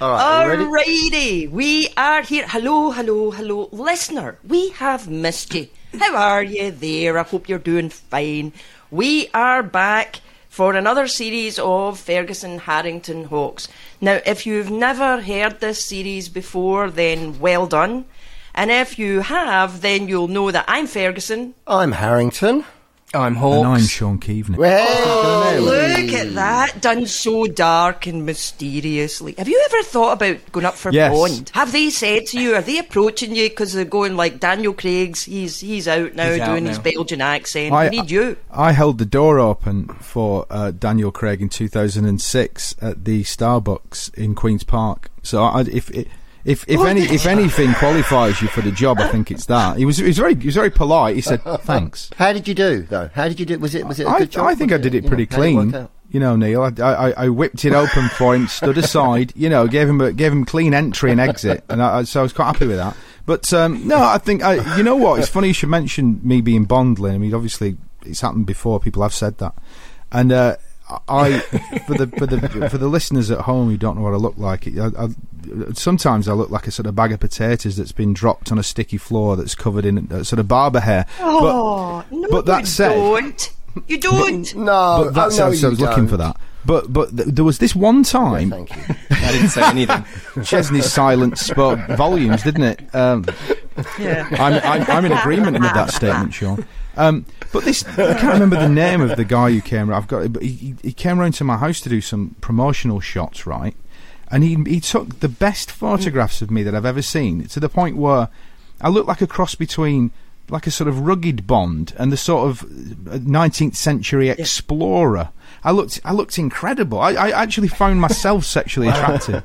All right? Alrighty, we are here. Hello, hello, hello, listener. We have missed you. How are you there? I hope you're doing fine. We are back for another series of Ferguson Harrington Hawkes. Now, if you've never heard this series before, then well done. And if you have, then you'll know that I'm Ferguson. I'm Harrington. I'm And I'm Shaun Keaveney. Hey! Oh, look at that, done so dark and mysteriously. Have you ever thought about going up for Yes. Bond? Have they said to you, are they approaching you because they're going like Daniel Craig's, he's he's out now He's out doing his. Belgian accent. I- we need you. I held the door open for uh, Daniel Craig in 2006 at the Starbucks in Queens Park. So I, if if if any if anything qualifies you for the job, I think it's that. He was he was very he was very polite. He said thanks. How did you do though? How did you do? Was it was it a I, good job? I think Was I did it you pretty know, it work clean. You know, Neil. I, I, I whipped it open for him, stood aside. You know, gave him a, gave him clean entry and exit, and I- so I was quite happy with that. But um, no, I think I, you know what? It's funny you should mention me being Bondlin. I mean, obviously it's happened before. People have said that, and uh, I for the for the for the listeners at home who don't know what I look like, I, I, sometimes I look like a sort of bag of potatoes that's been dropped on a sticky floor that's covered in uh, sort of barber hair. Oh, no, but that you said- don't. You don't. No, but that's how so I was looking don't. for that. But but th- there was this one time. Thank you. I didn't say anything. Chesney's silence spoke volumes, didn't it? Um, Yeah. I'm, I'm, I'm in agreement with that statement, Shaun. Um, but this, I can't remember the name of the guy who came. I've got, but he, he- came round to my house to do some promotional shots, right? And he he took the best photographs of me that I've ever seen to the point where I look like a cross between like a sort of rugged Bond and the sort of 19th century explorer. I looked I looked incredible. I, I actually found myself sexually attractive.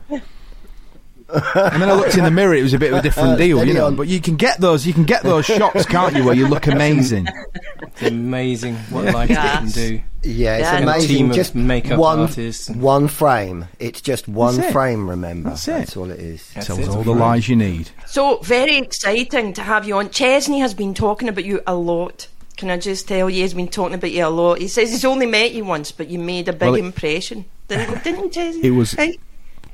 And then I looked in the mirror. It was a bit of a different deal, you know. on. But you can get those. You can get those shots, can't you? Where you look amazing. It's amazing what life can do. Yeah, it's Yeah. And a amazing. team of just makeup one, artists. one frame. It's just one it. frame. Remember, That's it. all it is. That's Tells it. all the lies you need. So very exciting to have you on. Chesney has been talking about you a lot. Can I just tell you, he's been talking about you a lot. He says he's only met you once, but you made a big Well, it- impression. Didn't, didn't you, Chesney? It was- Right?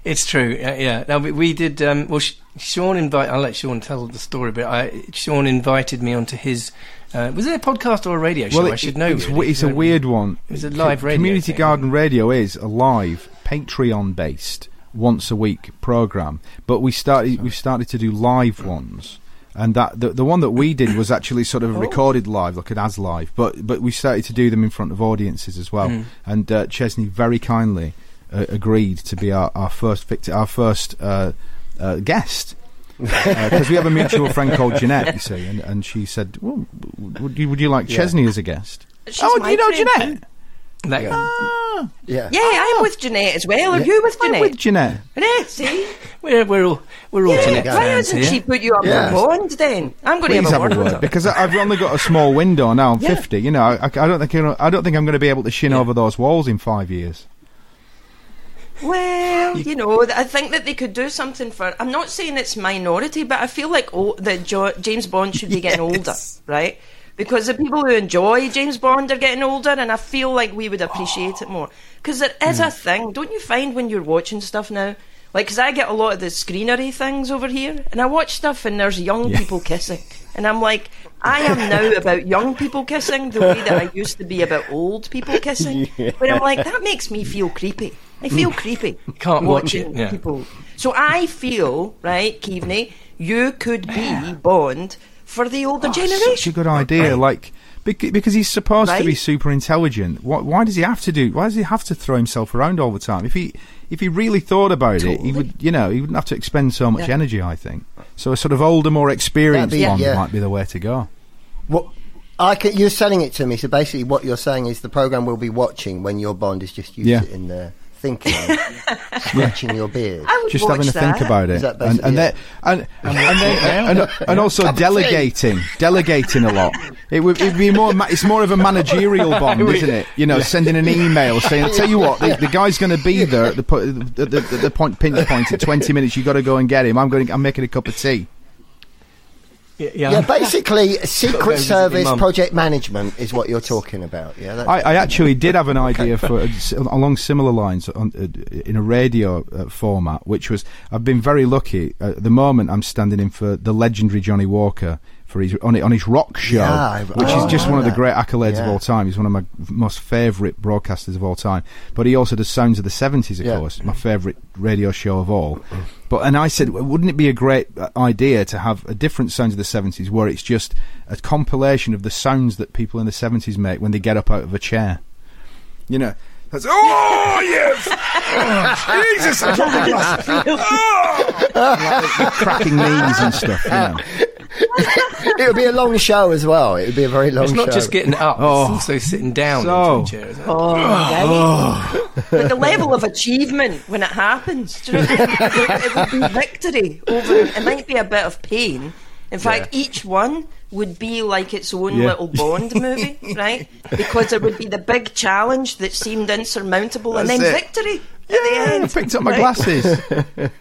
It's true. Uh, yeah. Now we, we did. Um, well, Sh- Shaun invite. I'll let Shaun tell the story, but I, Shaun invited me onto his. Uh, was it a podcast or a radio show? I should know. It's, really. it's a weird one. It's a live radio Community thing. Garden Radio is a live Patreon based once a week program, but we started we started to do live ones. And that the, the one that we did was actually sort of recorded live, like an as live, but but we started to do them in front of audiences as well. Mm. And uh, Chesney very kindly uh, agreed to be our, our first victim, our first uh, uh, guest because we have a mutual friend called Jeanette, you see, and, and she said, "Well, would you would you like Yeah. Chesney as a guest?" She's oh, my you know friend Jeanette? That, Yeah. Yeah. Yeah, I'm with Jeanette as well. Are you with I'm Jeanette? with Jeanette. Jeanette, see? We're, we're all we're all Yeah, Jeanette why fans hasn't here. she put you up Yeah. for Bond then? I'm going to have a have a word word because I- I've only got a small window now. I'm Yeah. 50. You know, I, I don't think you know, I don't think I'm going to be able to shin Yeah. over those walls in five years. Well, you know, I think that they could do something for. I'm not saying it's minority, but I feel like oh, that jo- James Bond should be getting older, right? Because the people who enjoy James Bond are getting older, and I feel like we would appreciate it more. Because there is a mm. thing, don't you find when you're watching stuff now? Like, because I get a lot of the screenery things over here, and I watch stuff, and there's young Yeah. people kissing, and I'm like, I am now about young people kissing the way that I used to be about old people kissing. But I'm like, that makes me feel creepy. I feel creepy. Can't watch it, yeah. people. So I feel, right, Keaveney, you could be Bond for the older generation. That's Such a good idea. Like because he's supposed to be super intelligent. Why, why does he have to do? Why does he have to throw himself around all the time? If he if he really thought about it, he would. You know, he wouldn't have to expend so much Yeah. energy. I think. So a sort of older, more experienced That'd be- one yeah. might be the way to go. What? I can, you're selling it to me. So basically, what you're saying is the program we'll be watching when your Bond is just you Yeah. sitting there thinking, scratching your beard. Just having to that. think about it, and and, it? then, and, and, then, and, and also Cup of tea. delegating, delegating a lot. It would it'd be more. It's more of a managerial bond, isn't it? You know, sending an email saying, "I tell you what, the, the guy's going to be there at the, po- the, the, the point pinch point at twenty minutes. You got to go and get him. I'm going. I'm making a cup of tea." Yeah, Yeah, basically, Secret Service project management is what you're talking about. Yeah, I, I actually did have an idea for along similar lines on, uh, in a radio uh, format, which was I've been very lucky. Uh, at the moment, I'm standing in for the legendary Johnnie Walker for his on, on his rock show, Yeah, I- which oh, is just I one of the great accolades of all time. He's one of my most favourite broadcasters of all time. But he also does Sounds of the Seventies, of Yeah. course, my favourite radio show of all. But and I said, wouldn't it be a great uh, idea to have a different Sounds of the Seventies where it's just a compilation of the sounds that people in the seventies make when they get up out of a chair? You know. That's, oh yes! Oh, Jesus! I dropped the glass. Oh! Like cracking knees and stuff. You know. It would be a long show as well. It would be a very long show. It's show. not just getting up; Oh. it's also sitting down So- into a chair. Isn't? Oh. oh. But the level of achievement when it happens, do you know, it would be victory over. It might be a bit of pain. In fact, each one would be like its own Yeah. little Bond movie, right? Because it would be the big challenge that seemed insurmountable, and then it. victory at the I end. picked up my right? glasses.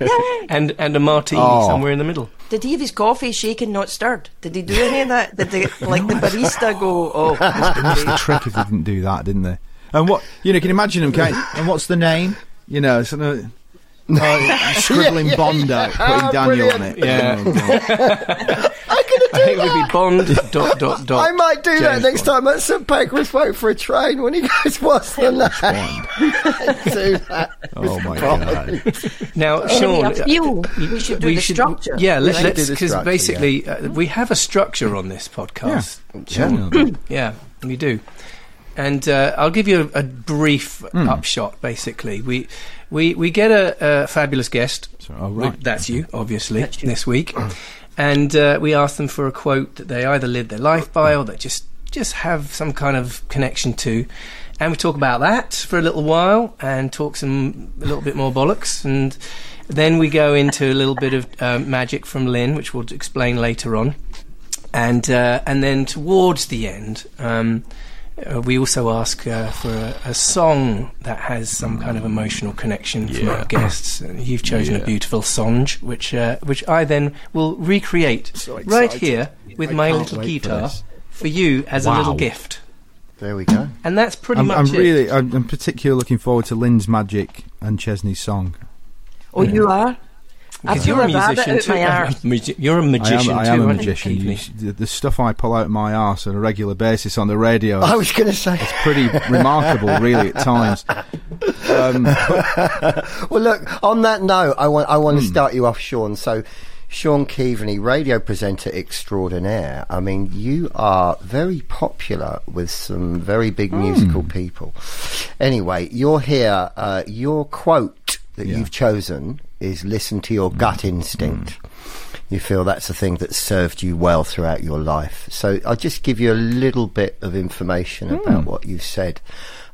And and a martini Oh. somewhere in the middle. Did he have his coffee shaken, not stirred? Did he do any of that? Did they, like the barista go, oh, That's the trick if they didn't do that, didn't they? And what you know, can you imagine him? Can and what's the name? You know, sort of, uh, scribbling Yeah, yeah, Bond yeah. out, putting Oh, Daniel on it. Yeah. God. I'm gonna do I think it that. would be Bond dot dot dot. I might do that next Bond. time at St Pancras wait for a train when he goes, what's the name? do that. oh my god! Now, Anyway, Shaun, I feel we should do we the should- structure. Yeah, let, should let's because structure, basically uh, we have a structure on this podcast. Genuinely. Yeah, we do. And uh, I'll give you a, a brief Hmm. upshot. Basically, we we we get a, a fabulous guest. So, oh, We- right. That's you, obviously, That's you. this week. And uh, we ask them for a quote that they either live their life by or that just just have some kind of connection to. And we talk about that for a little while and talk some a little bit more bollocks. And then we go into a little bit of uh, magic from Lynn, which we'll explain later on. And uh, and then towards the end, um, uh, we also ask uh, for a, a song that has some kind of emotional connection from our guests. You've chosen a beautiful song, which uh, which I then will recreate So right here with I my little wait for guitar for, you as a little gift. There we go. And that's pretty I'm, much I'm it. really, I'm, I'm particularly looking forward to Lynn's magic and Chesney's song. Oh, you are? I Because you're a a musician too. my arse. Magi- You're a I am, magician I am a aren't you, magician. You the, the stuff I pull out of my arse on a regular basis on the radio I was going to say. It's pretty remarkable, really, at times. Um, Well, look. On that note, I want I Hmm. want to start you off, Shaun. So, Shaun Keaveney, radio presenter extraordinaire. I mean, you are very popular with some very big Hmm. musical people. Anyway, you're here. Uh, your quote that Yeah. Hmm. you've chosen is "Listen to your gut mm. instinct." Mm. You feel that's the thing that served you well throughout your life. So I'll just give you a little bit of information about mm. what you've said.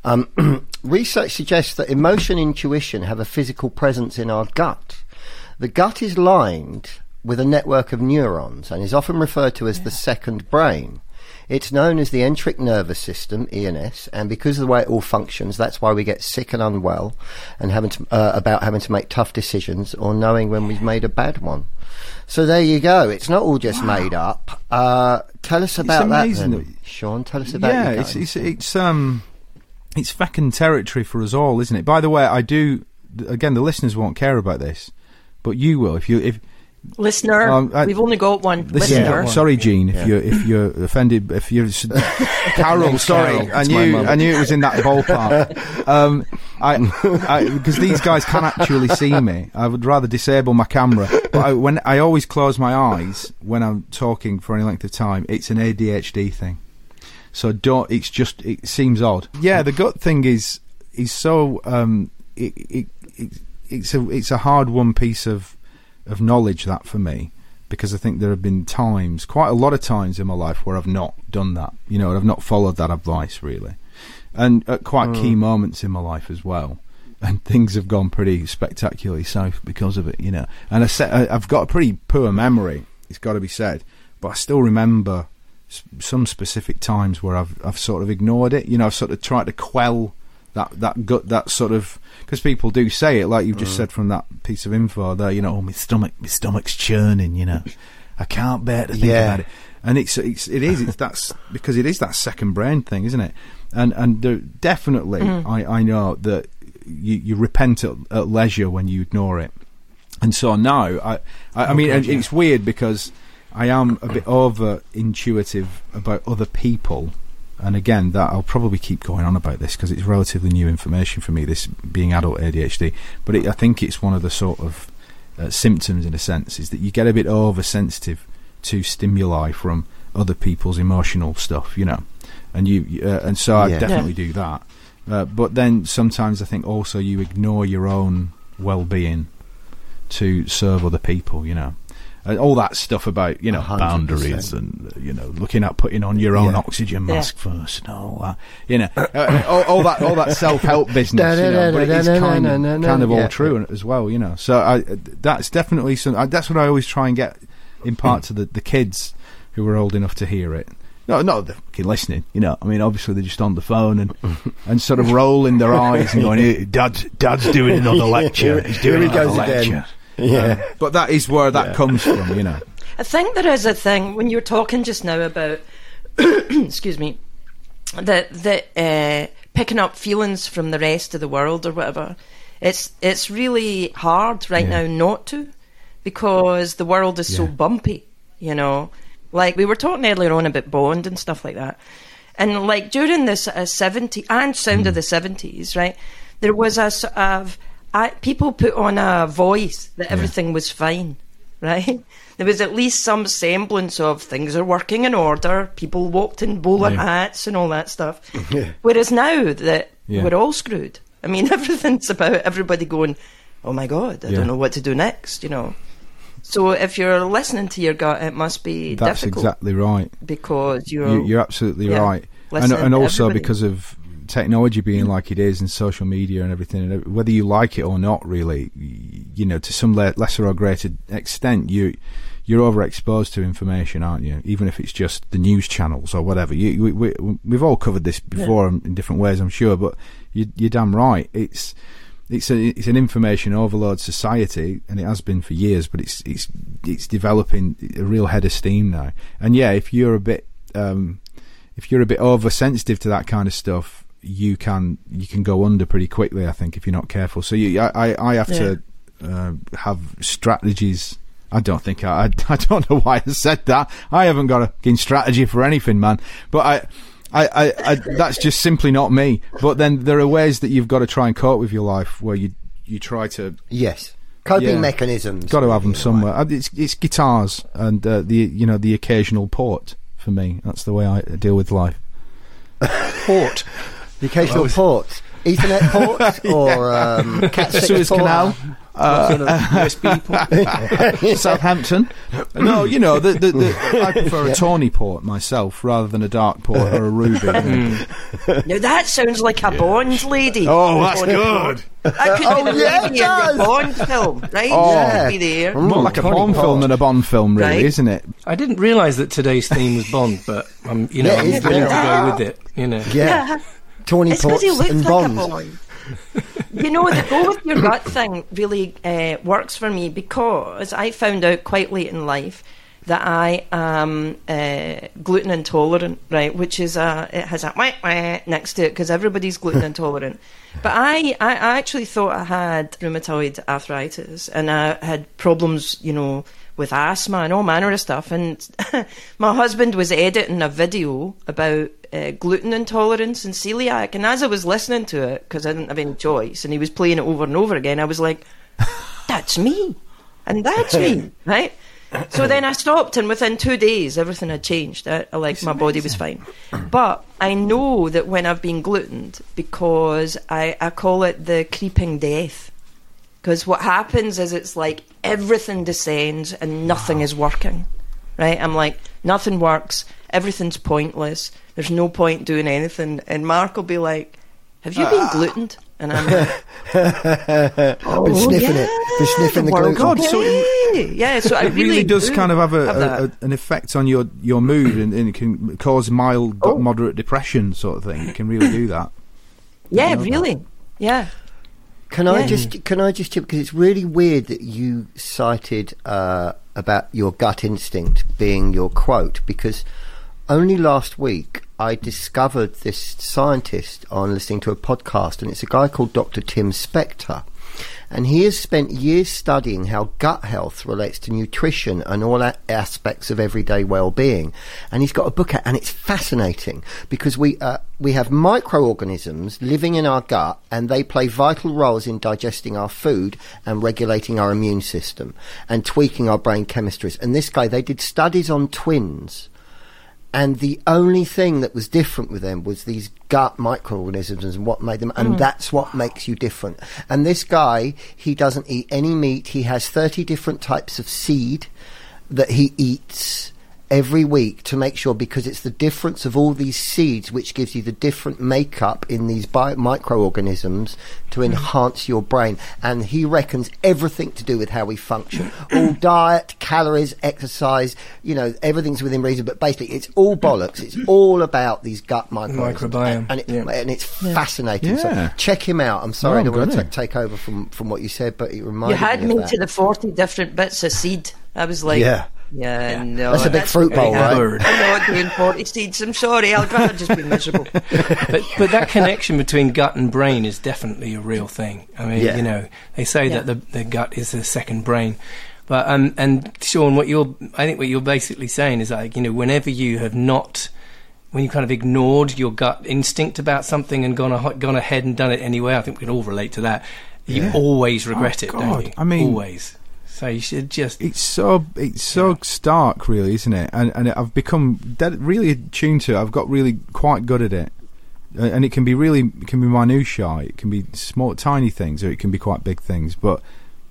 Um, research suggests that emotion and intuition have a physical presence in our gut. The gut is lined with a network of neurons and is often referred to as the second brain. It's known as the enteric nervous system, ENS, and because of the way it all functions, that's why we get sick and unwell and having to, uh, about having to make tough decisions or knowing when we've made a bad one. So there you go. It's not all just made up. Uh, tell us about that, then. Shaun. Tell us about yeah, it's, it's it's um, it's fucking territory for us all, isn't it? By the way, I do. Again, the listeners won't care about this, but you will if you if Listener, Um, I- we've only got one. Listen, Listener. sorry, Gene, if Yeah. you're if you're offended, if you're Carol, sorry, Carol, I knew. I knew it was in that ballpark. um, I because these guys can actually see me. I would rather disable my camera, but I, when I always close my eyes when I'm talking for any length of time, it's an ADHD thing. So don't. It's just. It seems odd. Yeah, the gut thing is is so. Um, it, it, it it's a it's a hard one piece of of knowledge that for me because I think there have been times, quite a lot of times in my life where I've not done that. You know, I've not followed that advice really, and at quite key hmm. moments in my life as well. And things have gone pretty spectacularly south because of it, you know. And I se- I- I've got a pretty poor memory. It's got to be said, but I still remember s- some specific times where I've I've sort of ignored it. You know, I've sort of tried to quell that that gut that sort of because people do say it like you've just mm. said from that piece of info there. You know, oh, my stomach, my stomach's churning. You know, I can't bear to think Yeah. about it. And it's, it's it is it's that's because it is that second brain thing, isn't it? And and there, definitely, mm. I, I know that you, you repent at, at leisure when you ignore it. And so now, I I, I oh, mean, and it's weird because I am a bit over intuitive about other people. And again, that I'll probably keep going on about this because it's relatively new information for me. This being adult ADHD, but it, I think it's one of the sort of uh, symptoms, in a sense, is that you get a bit oversensitive to stimuli from other people's emotional stuff, you know. And you, you- uh, and so I Yeah. definitely do that. Uh, but then sometimes I think also you ignore your own well-being to serve other people, you know. Uh, all that stuff about you know A hundred boundaries and uh, you know looking at putting on your own Yeah. oxygen Yeah. mask first and all that you know uh, all, all that all that self help business you know, but it is kind of, kind of all Yeah. true as well you know so I that's definitely some I, that's what I always try and get impart to the, the kids who are old enough to hear it no, not the fucking listening. You know, I mean, obviously they're just on the phone and and sort of rolling their eyes and going, "Eh, "Dad's Dad's doing another lecture. He's Here doing he another goes again." Lecture." Yeah. But that is where that comes from, you know. I think there is a thing when you were talking just now about, excuse me, that that uh, picking up feelings from the rest of the world or whatever. It's it's really hard right Yeah. now not to, because the world is so bumpy. You know, like we were talking earlier on about Bond and stuff like that, and like during this uh, seventy and sound Hmm. of the seventies, right? There was a sort of I, people put on a voice that everything was fine, right? There was at least some semblance of things are working in order. People walked in bowler Yeah. hats and all that stuff. Whereas now that Yeah. we're all screwed. I mean, everything's about everybody going, "Oh my god, I Yeah. don't know what to do next," you know. So if you're listening to your gut, it must be That's difficult exactly right. because you're. You, you're absolutely yeah, right, and and also everybody. because of technology being like it is and social media and everything, and whether you like it or not, really, you know, to some le- lesser or greater extent, you you're overexposed to information, aren't you? Even if it's just the news channels or whatever. You, we, we, we've all covered this before in different ways, I'm sure, but you, you're damn right. It's it's a, it's an information overload society, and it has been for years. But it's it's it's developing a real head of steam now. And yeah, if you're a bit um, if you're a bit oversensitive to that kind of stuff, you can you can go under pretty quickly. I think if you're not careful. So you, I I, I have to uh, have strategies. I don't think I, I I don't know why I said that. I haven't got a fucking strategy for anything, man. But I. I, I, I, that's just simply not me. But then there are ways that you've got to try and cope with your life where you you try to Yes. Coping Yeah. mechanisms. got to have them somewhere. Uh, It's it's guitars and uh, the you know the occasional port for me. That's the way I deal with life. Port. The occasional ports. Ethernet port or um, Cat Suez port. Canal. What sort USB uh, port? Southampton. No, you know, the, the, the, I prefer a tawny port myself rather than a dark port or a ruby. Hmm. Now that sounds like a Bond lady. Oh, that's Bond good. That could Oh, be the yeah, lady in your. Bond film, right? Oh. That could be there. Mm. More like a Bond port. film than a Bond film, really, Right. isn't it? I didn't realise that today's theme was Bond, but I'm, you know, Yeah, I'm willing to go with it. You know, Yeah. Tawny It's looks and like bonds. a Bond. you know, the go with your gut thing really uh, works for me because I found out quite late in life that I am uh, gluten intolerant, right? Which is a it has a wah, wah next to it because everybody's gluten intolerant. But I, I I actually thought I had rheumatoid arthritis and I had problems, you know, with asthma and all manner of stuff. And my husband was editing a video about uh, gluten intolerance and celiac. And as I was listening to it, because I didn't have any choice, and he was playing it over and over again, I was like, that's me. And that's me, right? So then I stopped, and within two days, everything had changed. I, I like my body was fine, but I know that when I've been glutened, because I, I call it the creeping death. Because what happens is it's like everything descends and nothing is working, right? I'm like nothing works, everything's pointless. There's no point doing anything, and Mark will be like, "Have you been ah. glutened?" And I'm like, "Oh Been sniffing it. Been sniffing the world gluten. God, so okay." yeah, so I It really, does kind of have, a, have a, a- an effect on your, your mood and, and it can cause mild, Oh. moderate depression sort of thing. It can really do that. yeah, know that. really, yeah. Can I Yeah. just can I just because it's really weird that you cited uh, about your gut instinct being your quote because only last week I discovered this scientist on listening to a podcast, and it's a guy called Dr. Tim Spector. And he has spent years studying how gut health relates to nutrition and all aspects of everyday well-being. And he's got a book out, and it's fascinating because we uh, we have microorganisms living in our gut, and they play vital roles in digesting our food and regulating our immune system and tweaking our brain chemistries. And this guy, they did studies on twins and the only thing that was different with them was these gut microorganisms and what made them and mm. that's what makes you different. And this guy he doesn't eat any meat. He has 30 different types of seed that he eats every week to make sure because it's the difference of all these seeds which gives you the different makeup in these bio- microorganisms to mm. enhance your brain. And he reckons everything to do with how we function. All diet calories exercise you know everything's within reason. But basically it's all bollocks. It's all about these gut microorganisms. Microbiome, and, it, yeah. and it's fascinating. So check him out. I'm sorry No, I don't want to take over from, from what you said but it reminded You had me me of that. to the 40 different bits of seed. I was like, Yeah. Yeah, no. That's a big fruit bowl, happen. right? I'm not doing 40 seeds. I'm sorry. I'd rather just be miserable. but but that connection between gut and brain is definitely a real thing. I mean, Yeah. you know, they say Yeah. that the the gut is the second brain. But um, and Shaun, what you're, I think what you're basically saying is like, you know, whenever you have not, when you kind of ignored your gut instinct about something and gone a, gone ahead and done it anyway, I think we can all relate to that. You Yeah. always regret Oh, it, God. don't you? I mean- always. So you should just It's so it's so stark, really, isn't it? And and I've become dead, really attuned to it. I've got really quite good at it, and it can be really it can be minutiae. It can be small, tiny things, or it can be quite big things. But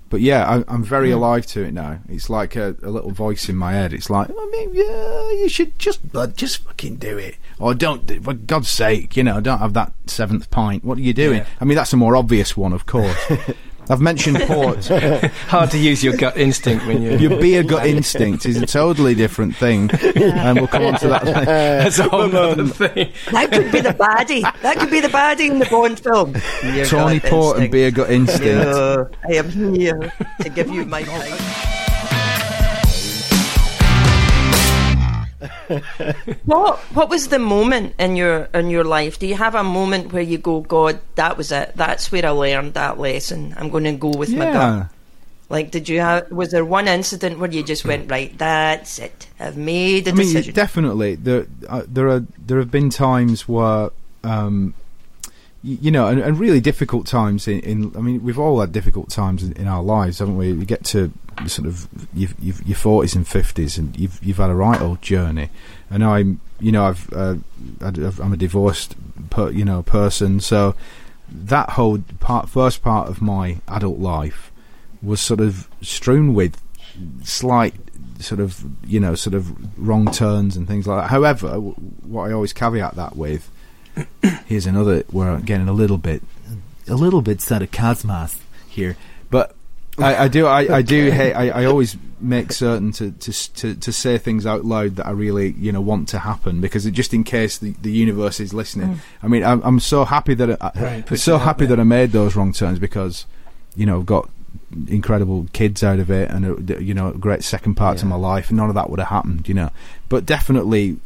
but yeah, I, I'm very alive to it now. It's like a, a little voice in my head. It's like, oh, I mean, yeah, you should just just fucking do it, or don't. do- For God's sake, you know, don't have that seventh pint. What are you doing? Yeah. I mean, that's a more obvious one, of course. I've mentioned port. hard to use your gut instinct when you. Your beer gut instinct is a totally different thing, and we'll come on to that. later. That's a whole other um, thing. That could be the baddie. That could be the baddie in the Bond film. Your Tawny gut Port and beer gut instinct. Yeah, I am here to give you my what what was the moment in your in your life? Do you have a moment where you go, God, that was it. That's where I learned that lesson. I'm going to go with my gut. Like, did you have? Was there one incident where you just went, right? That's it. I've made a I mean, decision. definitely. There, uh, there are there have been times where, um, you know, and, and really difficult times. In, in, I mean, we've all had difficult times in, in our lives, haven't we? You get to sort of your your forties and fifties, and you've you've had a right old journey. And I'm, you know, I've, uh, I'd- I'm a divorced, per, you know, person, so that whole part, first part of my adult life was sort of strewn with slight sort of you know sort of wrong turns and things like that. However, w- what I always caveat that with here's another where I'm getting a little bit a little bit sort of cosmos here, but. I, I do. I, I do. Hey, I, I always make certain to, to to to say things out loud that I really, you know, want to happen because it, just in case the, the universe is listening. Mm. I mean, I'm, I'm so happy that I, Right, I'm so happy that I made those wrong turns because, you know, I've got incredible kids out of it and a, you know a great second part to Yeah. my life and none of that would have happened you know but definitely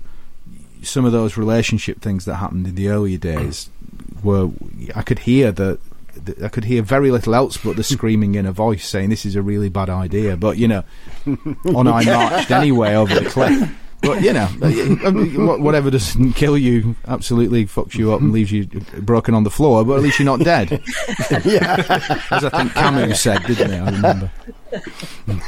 some of those relationship things that happened in the earlier days were I could hear the, the I could hear very little else but the screaming in a voice saying this is a really bad idea but you know on I marched anyway over the cliff but you know I mean, wha- whatever doesn't kill you absolutely fucks you up and leaves you broken on the floor but at least you're not dead yeah, as I think Camus said didn't he I remember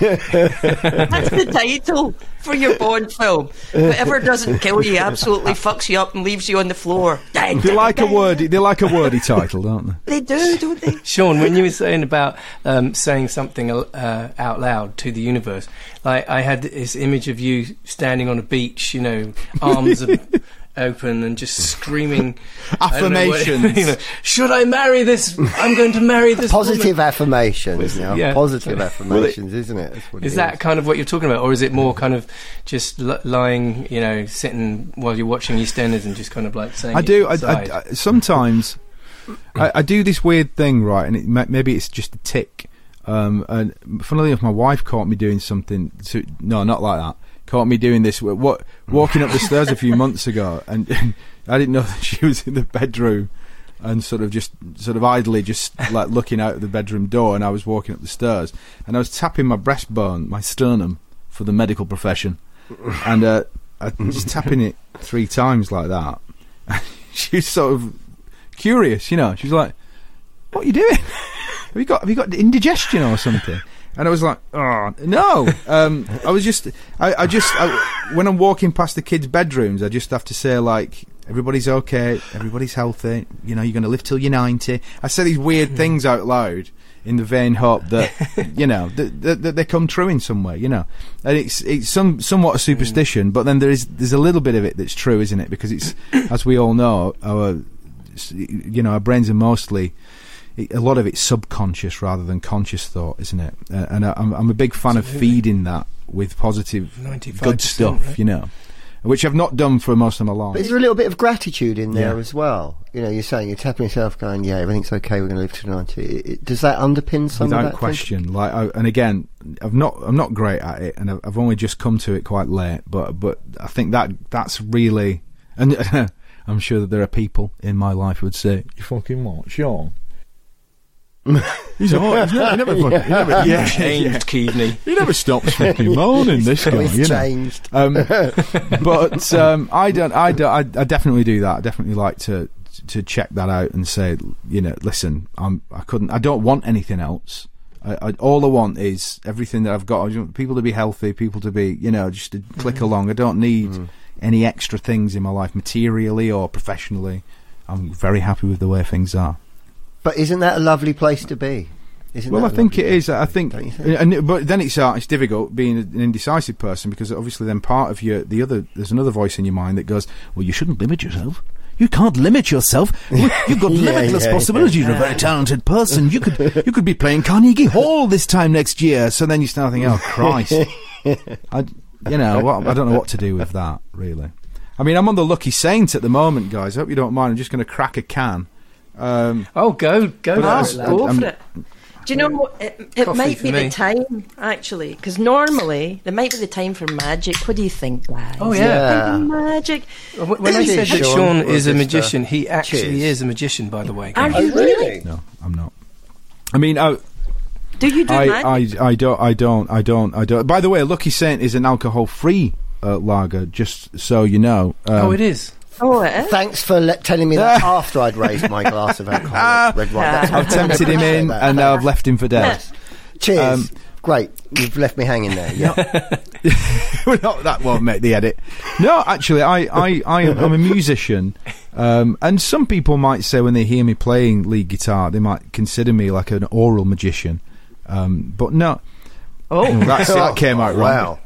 That's the title for your Bond film. Whatever doesn't kill you absolutely fucks you up and leaves you on the floor. They like a wordy. They like a wordy title, don't they? They do, don't they? Shaun, when you were saying about um, saying something uh, out loud to the universe, like I had this image of you standing on a beach, you know, arms open and just screaming I know what- Affirmations. you know, Should I marry this? I'm going to marry this. Positive woman." affirmations, you know, Yeah. positive affirmations, isn't it? That's what Is it that kind of what you're talking about, or is it more kind of just l- lying, you know, sitting while you're watching EastEnders and just kind of like saying? I do. I. I, I- sometimes I, I do this weird thing, right? And it, maybe it's just a tick Um, and funnily enough, my wife caught me doing something. To, no, not like that. Caught me doing this. What walking up the stairs a few months ago, and, and I didn't know that she was in the bedroom, and sort of just sort of idly just like looking out of the bedroom door, and I was walking up the stairs, and I was tapping my breastbone, my sternum, for the medical profession, and uh, I was tapping it three times like that. she was sort of curious, you know. She was like, "What are you doing? have you got have you got indigestion or something?" And I was like, "Oh no!" Um, I was just, I, I just, I, when I'm walking past the kids' bedrooms, I just have to say like, "Everybody's okay, everybody's healthy. You know, you're going to live till you're 90." I say these weird things out loud in the vain hope that you know that, that, that they come true in some way. You know, and it's it's some somewhat a superstition, but then there is there's a little bit of it that's true, isn't it? Because it's as we all know, our you know our brains are mostly a lot of it's subconscious rather than conscious thought, isn't it? Uh, and I, I'm, I'm a big fan Absolutely. of feeding that with positive, good stuff, right? you know, which I've not done for most of my life. But is there a little bit of gratitude in there Yeah. as well? You know, you're saying you're tapping yourself, going, "Yeah, everything's okay. We're going to live to ninety. It- it- Does that underpin some of without that? question. Like, I, and again, I've not, I'm not great at it, and I've, I've only just come to it quite late. But, but I think that that's really, and I'm sure that there are people in my life who would say, "You fucking what, Shaun?" he's all right. He's never, he never, fucking- he never, yeah, Changed Keaveney. He never stops fucking moaning. This guy, It's you know. changed. Um, but um, I don't. I don't. I, I definitely do that. I definitely like to to check that out and say, you know, listen, I'm. I couldn't. I don't want anything else. I, I, all I want is everything that I've got. I just want people to be healthy, people to be, you know, just to click along. I don't need any extra things in my life, materially or professionally. I'm very happy with the way things are. But isn't that a lovely place to be? Isn't Well, I think it is. I think, and but then it's uh, it's difficult being an indecisive person because obviously then part of your the other there's another voice in your mind that goes, well, you shouldn't limit yourself. You can't limit yourself. You've got Yeah, limitless yeah, possibilities. You're a very talented person. You could you could be playing Carnegie Hall this time next year. So then you start thinking, oh Christ, I, you know, what, I don't know what to do with that really. I mean, I'm on the lucky saint at the moment, guys. I hope you don't mind. I'm just going to crack a can. Um, Oh, go, go for it, go for it. Do you know what? It, it might be me. the time, actually, because normally it might be the time for magic. What do you think, guys? Oh, yeah. Yeah. Magic. When when I said that Shaun. Shaun is a uh, magician, he actually cheers. is a magician, by the way. Are guys. you really? no, I'm not. I mean, I, Do you do magic? I, I, I don't, I don't, I don't, I don't. By the way, Lucky Saint is an alcohol-free uh, lager, just so you know. Um, oh, it is. Oh, it is? Thanks for le- telling me that after I'd raised my glass of alcoholic red wine. That's I've tempted him in, That. and now I've left him for dead. Cheers. um, Great. You've left me hanging there. Yeah. well, not, that won't make the edit. No, actually, I, I, I am, I'm a musician, um, and some people might say when they hear me playing lead guitar, they might consider me like an oral magician. Um, but no, Oh, that's, that came out wrong. Wow.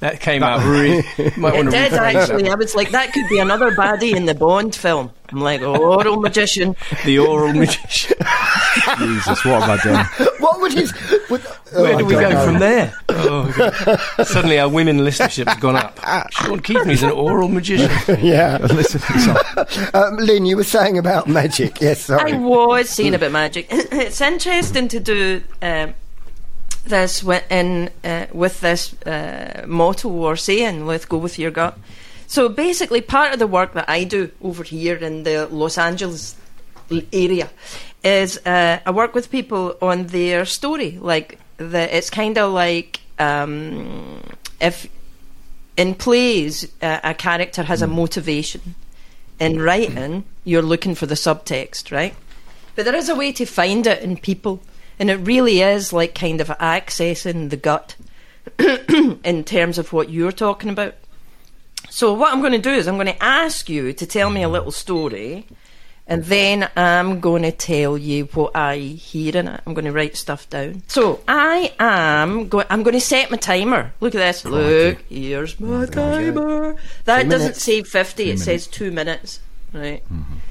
That came out really. Might want it did actually. that. I was like, that could be another baddie in the Bond film. I'm like, oral magician. The oral magician. Jesus, what have I done? What would his. Would, oh, Where I do we go know. from there? Oh, God. Suddenly our women listenership has gone up. Shaun Keaveney's an oral magician. Yeah. Listen, it's on. Um, Lynn, you were saying about magic. Yes, sorry. I sorry. was saying about magic. it's interesting to do um, this in, uh, with this uh, motto or saying, with go with your gut. So basically, part of the work that I do over here in the Los Angeles area is uh, I work with people on their story. Like the, it's kind of like um, if in plays uh, a character has a motivation. In writing, you're looking for the subtext, right? But there is a way to find it in people, and it really is like kind of accessing the gut in terms of what you're talking about. So, what I'm going to do is I'm going to ask you to tell me a little story, and then I'm going to tell you what I hear in it. I'm going to write stuff down. So, I am going. I'm going to set my timer. Look at this. Look, here's my timer. That doesn't say 50. it says two minutes. Right.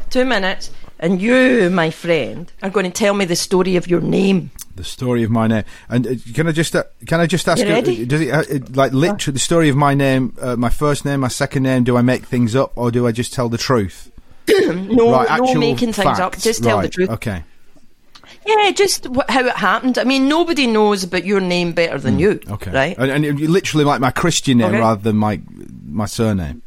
Two minutes, and you, my friend, are going to tell me the story of your name. The story of my name, and uh, can I just uh, can I just ask? You ready? uh, Does it uh, it- like literally the story of my name, uh, my first name, my second name? Do I make things up, or do I just tell the truth? No, right, no making things up. Just tell the truth. Okay. Yeah, just wh- how it happened. I mean, nobody knows about your name better than you. Hmm, Okay. Right? And, and literally like my Christian name Okay. rather than my my surname.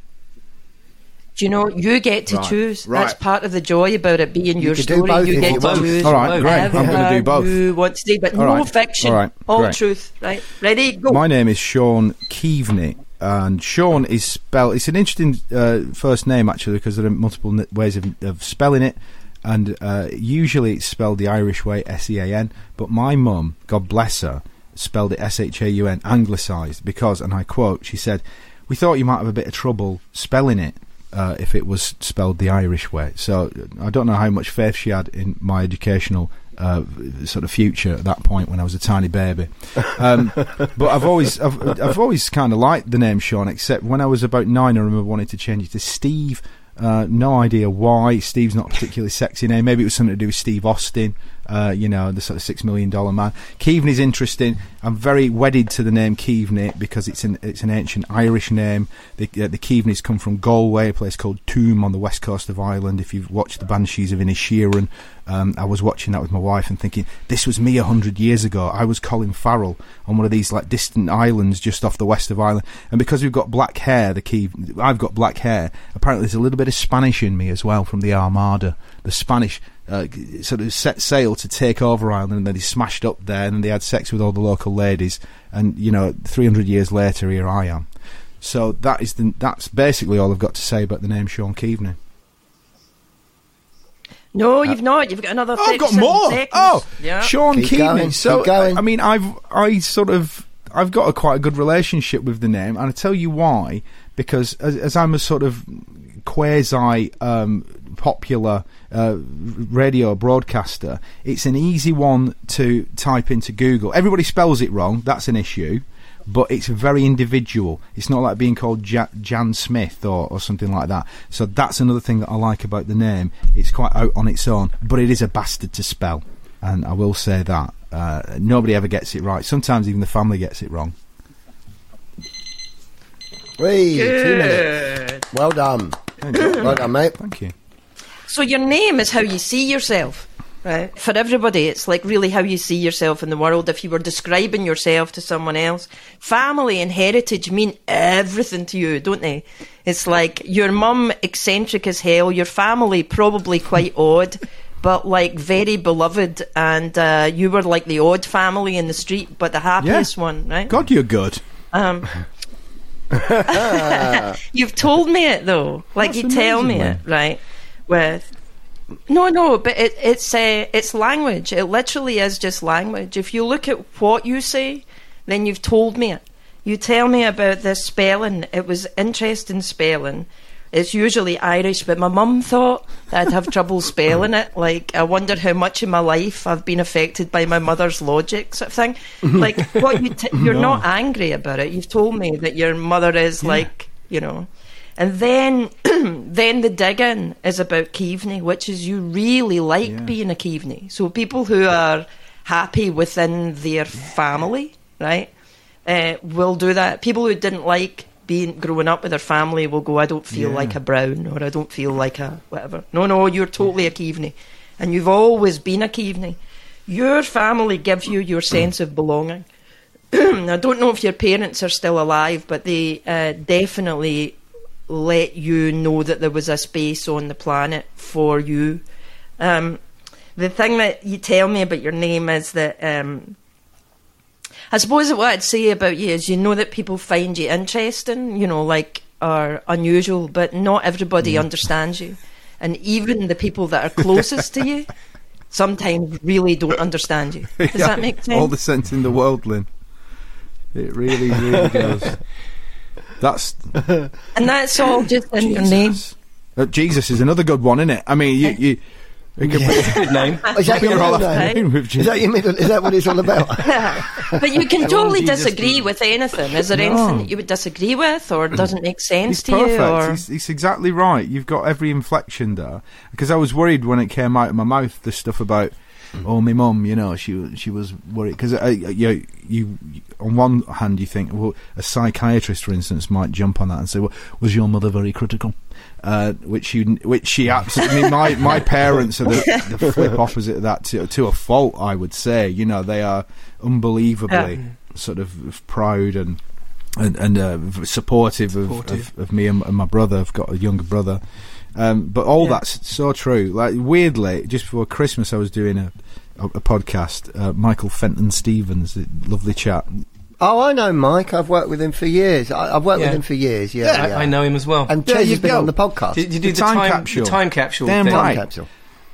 Do you know, you get to Right, choose. right. That's part of the joy about it being your could do story. you get you to choose. All right, great. I'm gonna do both. You want to do, but All no right. fiction. All right, All great. truth. Right? Ready? Go. My name is Shaun Keaveney, and Shaun is spelled. It's an interesting uh, first name actually because there are multiple n- ways of, of spelling it, and uh, usually it's spelled the Irish way, S E A N. But my mum, God bless her, spelled it S H A U N, anglicised because, and I quote, she said, "We thought you might have a bit of trouble spelling it." Uh, if it was spelled the Irish way, so I don't know how much faith she had in my educational uh, sort of future at that point when I was a tiny baby. Um, but I've always, I've, I've always kind of liked the name Shaun. Except when I was about nine, I remember wanting to change it to Steve. Uh, no idea why. Steve's not particularly sexy name. Maybe it was something to do with Steve Austin. Uh, you know, the sort of six million dollar man. Keaveney's interesting. I'm very wedded to the name Keaveney because it's an it's an ancient Irish name. The uh, the come from Galway, a place called Tuam on the west coast of Ireland. If you've watched the Banshees of Inisherin, um, I was watching that with my wife and thinking this was me a hundred years ago. I was Colin Farrell on one of these like distant islands just off the west of Ireland. And because we've got black hair, the key I've got black hair. Apparently, there's a little bit of Spanish in me as well from the Armada. The Spanish uh, sort of set sail to take over Ireland, and then they smashed up there, and they had sex with all the local ladies. And you know, 300 years later, here I am. So that is the that's basically all I've got to say about the name Shaun Keaveney. No, you've not. You've got another. Oh, I've got more. Seconds. Oh, yeah. Shaun Keep Keaveney. going, So keep going. I mean, I've I sort of I've got a quite a good relationship with the name, and I tell you why. Because as, as I'm a sort of quasi um, popular uh, radio broadcaster, it's an easy one to type into Google. Everybody spells it wrong. That's an issue. But it's very individual. It's not like being called ja- Jan Smith or, or something like that. So that's another thing that I like about the name. It's quite out on its own, but it is a bastard to spell. And I will say that. Uh, nobody ever gets it right. Sometimes even the family gets it wrong. Whee, two minutes. Well done. Well done, mate. Thank you. So your name is how you see yourself, right? For everybody, it's like really how you see yourself in the world. If you were describing yourself to someone else, family and heritage mean everything to you, don't they? It's like your mum eccentric as hell, your family probably quite odd. But like very beloved, and uh, you were like the odd family in the street, but the happiest one, right? God, you're good. Um, you've told me it though. Like That's you tell me it, right? With no, no, but it, it's uh, it's language. It literally is just language. If you look at what you say, then you've told me it. You tell me about the spelling. It was interesting spelling. It's usually Irish, but my mum thought that I'd have trouble spelling it. Like, I wonder how much in my life I've been affected by my mother's logic, sort of thing. Like, what you t- you're not angry about it. You've told me that your mother is like, you know. And then, then the digging is about Keaveney, which is you really like Yeah. being a Keaveney. So people who are happy within their family, right, uh, will do that. People who didn't like being growing up with their family will go, I don't feel Yeah. like a Brown or I don't feel like a whatever. No, no, you're totally a Keaveney. And you've always been a Keaveney. Your family gives you your sense of belonging. I don't know if your parents are still alive, but they uh, definitely let you know that there was a space on the planet for you. Um, the thing that you tell me about your name is that um, I suppose what I'd say about you is you know that people find you interesting, you know, like are unusual, but not everybody understands you. And even the people that are closest to you sometimes really don't understand you. Does Yeah, that make sense? All the sense in the world, Lynn. It really, really does. That's and that's all just in your name. Jesus. Uh, Jesus is another good one, isn't it? I mean, you, you, you can Good name. Is that your middle name? Is that your middle? Is that what it's all about? But you can totally disagree be- with anything. Is there No. anything that you would disagree with or doesn't make sense He's to you? perfect. Or He's, he's exactly right. You've got every inflection there. Because I was worried when it came out of my mouth, the stuff about oh, my mum, you know, she she was worried because you, you on one hand you think, well, a psychiatrist, for instance, might jump on that and say, well, was your mother very critical? Uh, which you, which she absolutely. I mean, my my parents are the, the flip opposite of that to to a fault. I would say, you know, they are unbelievably Yeah. sort of proud and and, and uh, supportive, of, of, of me and, and my brother. I've got a younger brother, um, but all Yeah. that's so true. Like weirdly, just before Christmas, I was doing a a, a podcast. Uh, Michael Fenton Stevens, lovely chat. Oh, I know Mike. I've worked with him for years. I, I've worked Yeah. with him for years. Yeah, I, yeah. I know him as well. And There Ches you has been go. on the podcast. did, did you do the the time time, capsule. The time capsule. Damn thing? Time right. capsule.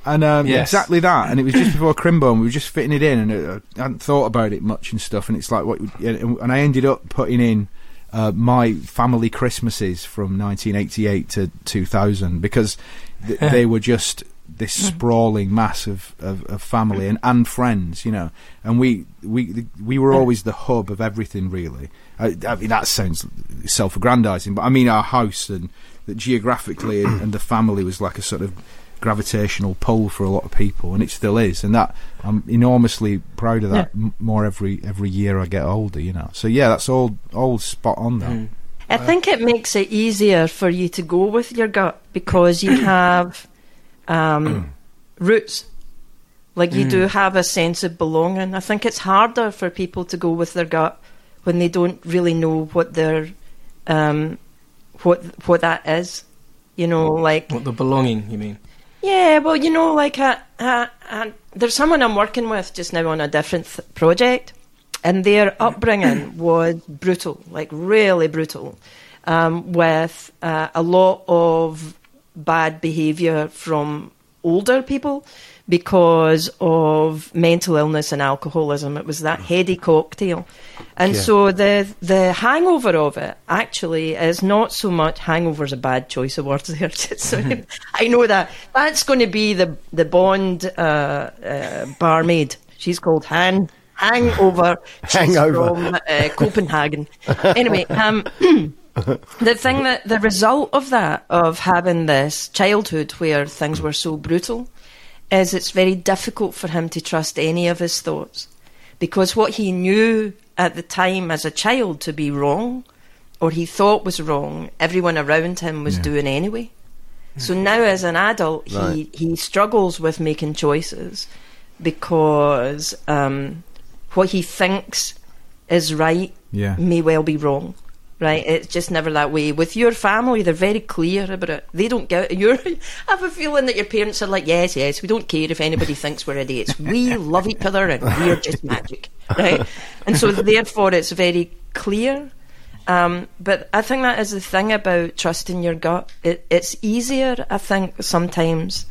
And um, Yes. exactly that, and it was just before Crimbone. We were just fitting it in, and uh, I hadn't thought about it much and stuff. And it's like what, and and I ended up putting in uh, my family Christmases from 1988 to 2000 because th- they were just this sprawling mass of, of, of family and, and friends, you know. And we we we were always the hub of everything, really. I, I mean, that sounds self-aggrandizing, but I mean our house and that geographically and, and the family was like a sort of gravitational pull for a lot of people, and it still is. And that I'm enormously proud of that. M- more every every year I get older, you know. So yeah, that's all all spot on there. Mm. I think it makes it easier for you to go with your gut because you have um, roots. Like you do have a sense of belonging. I think it's harder for people to go with their gut when they don't really know what their um, what what that is. You know, like What the belonging? You mean? Yeah, well, you know, like uh, uh, uh, there's someone I'm working with just now on a different th- project, and their upbringing was brutal, like really brutal, um, with uh, a lot of bad behaviour from older people because of mental illness and alcoholism. It was that heady cocktail. And Yeah. so the the hangover of it actually is not so much hangover's a bad choice of words there. so I know that that's going to be the the Bond uh, uh, barmaid. She's called Han Hangover. Hangover. from uh, Copenhagen. anyway, um, the thing that the result of that of having this childhood where things were so brutal is it's very difficult for him to trust any of his thoughts because what he knew at the time as a child to be wrong or he thought was wrong everyone around him was Yeah. doing anyway so now as an adult he, Right. he struggles with making choices because um, what he thinks is right Yeah. may well be wrong. Right, it's just never that way. With your family, they're very clear about it. They don't get you. I have a feeling that your parents are like, yes, yes, we don't care if anybody thinks we're idiots. We love each other and we're just magic, right? And so therefore, it's very clear. Um, but I think that is the thing about trusting your gut. It, it's easier, I think, sometimes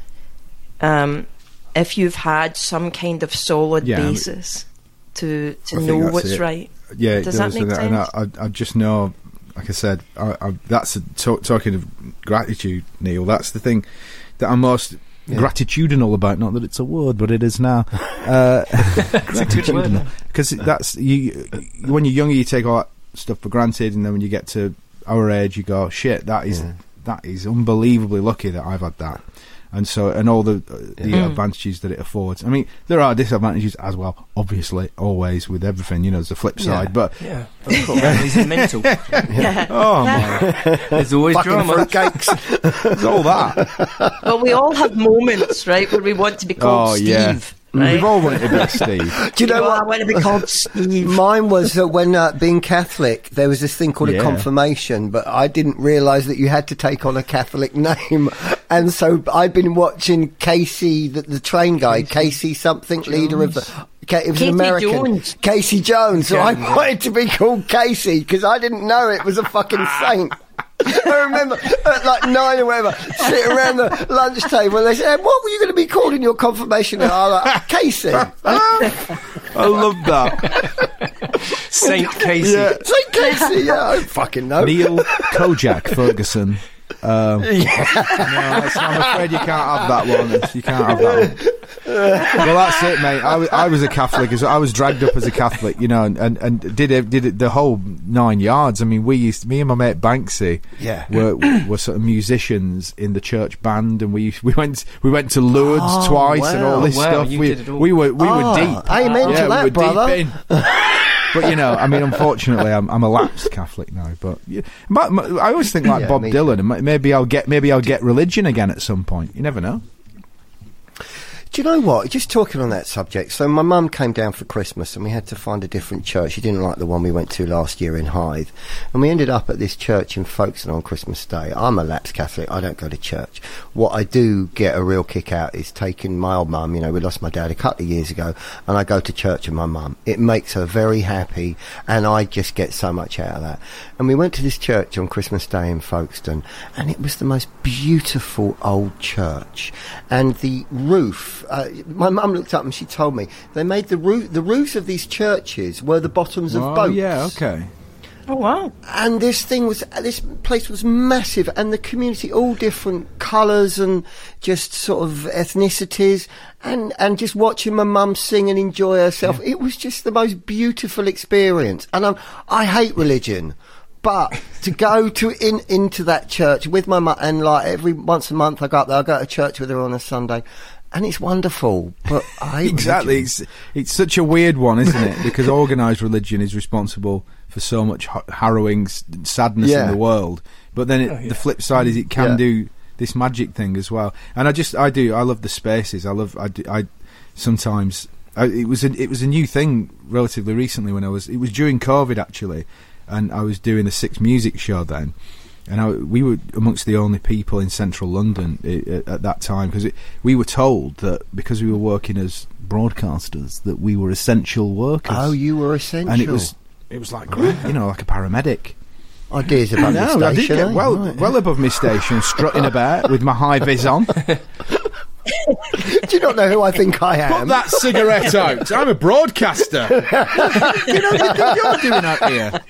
um, if you've had some kind of solid Yeah, basis to to know what's it. right. Yeah, it Does does. that make and, I, sense? I, I just know, like I said, I, I, that's a, talk, talking of gratitude, Neil. That's the thing that I'm most Yeah. gratitudinal about. Not that it's a word, but it is now. Uh, gratitudinal, because that's you. When you're younger, you take all that stuff for granted, and then when you get to our age, you go, "Shit, that is Yeah. that is unbelievably lucky that I've had that." And so, and all the uh, the Mm. advantages that it affords. I mean, there are disadvantages as well. Obviously, always with everything, you know, there's a flip side. But Yeah, of course. He's mental. Yeah. oh my, There's always drama. fruitcakes. there's all that. Well, we all have moments, right, where we want to be called Oh Steve. Yeah, Right? we've all wanted to be Steve. Do you know I what? I want to be called Steve. Mine was that when uh, being Catholic, there was this thing called Yeah. a confirmation, but I didn't realise that you had to take on a Catholic name, and so I've been watching Casey, the, the train guy, Casey something, leader of the. Ca- It was Casey an American. Jones. Casey Jones. So I yeah. wanted to be called Casey because I didn't know it was a fucking saint. I remember at like nine or whatever, sitting around the lunch table, and they said, "What were you going to be called in your confirmation?" And I was like, "Casey." I love that. Saint Casey. Yeah. Saint Casey, yeah, I fucking know. Neil Kojak Ferguson. Um, no, that's- I'm afraid you can't have that one. You can't have that one. Well, that's it, mate. I was, I was a Catholic. As I was dragged up as a Catholic, you know, and, and, and did it, did it the whole nine yards. I mean, we used, me and my mate Banksy, Yeah. were were sort of musicians in the church band, and we we went we went to Lourdes Oh, twice and all this Wow, stuff. we all. we were we Ah, were deep. amen to yeah, that, we brother. deep in. But you know, I mean, unfortunately, I'm, I'm a lapsed Catholic now. But yeah, my, my, I always think like Yeah, Bob Dylan, and ma- maybe I'll get maybe I'll get religion again at some point. You never know. Do you know what? Just talking on that subject. So my mum came down for Christmas, and we had to find a different church. She didn't like the one we went to last year in Hythe, and we ended up at this church in Folkestone on Christmas Day. I'm a lapsed Catholic. I don't go to church. What I do get a real kick out is taking my old mum. You know, we lost my dad a couple of years ago, and I go to church with my mum. It makes her very happy, and I just get so much out of that. And we went to this church on Christmas Day in Folkestone, and it was the most beautiful old church. And the roof, uh, my mum looked up and she told me they made the roof, the roofs of these churches were the bottoms of oh boats. yeah, okay. Oh wow! And this thing was, this place was massive, and the community, all different colours and just sort of ethnicities, and and just watching my mum sing and enjoy herself. It was just the most beautiful experience. And I'm, I hate religion. But to go to in into that church with my mum and like every once a month I go up there, I go to church with her on a Sunday, and it's wonderful. But I Exactly. religion. It's it's such a weird one, isn't it? Because organised religion is responsible for so much harrowing sadness Yeah. in the world. But then it, Oh, yeah. the flip side is it can Yeah. do this magic thing as well. And I just I do I love the spaces. I love I do, I sometimes I, it was a, it was a new thing relatively recently when I was it was during COVID actually, and I was doing the Six Music show then. And I, we were amongst the only people in central London i- i- at that time because we were told that because we were working as broadcasters that we were essential workers. Oh, you were essential. and it was it was like you know, like a paramedic. ideas about No, the I did station. get eh? well Right. well above my station, strutting about with my high vis on. Do you not know who I think I am? Put that cigarette out. I'm a broadcaster. you know what you're doing out here.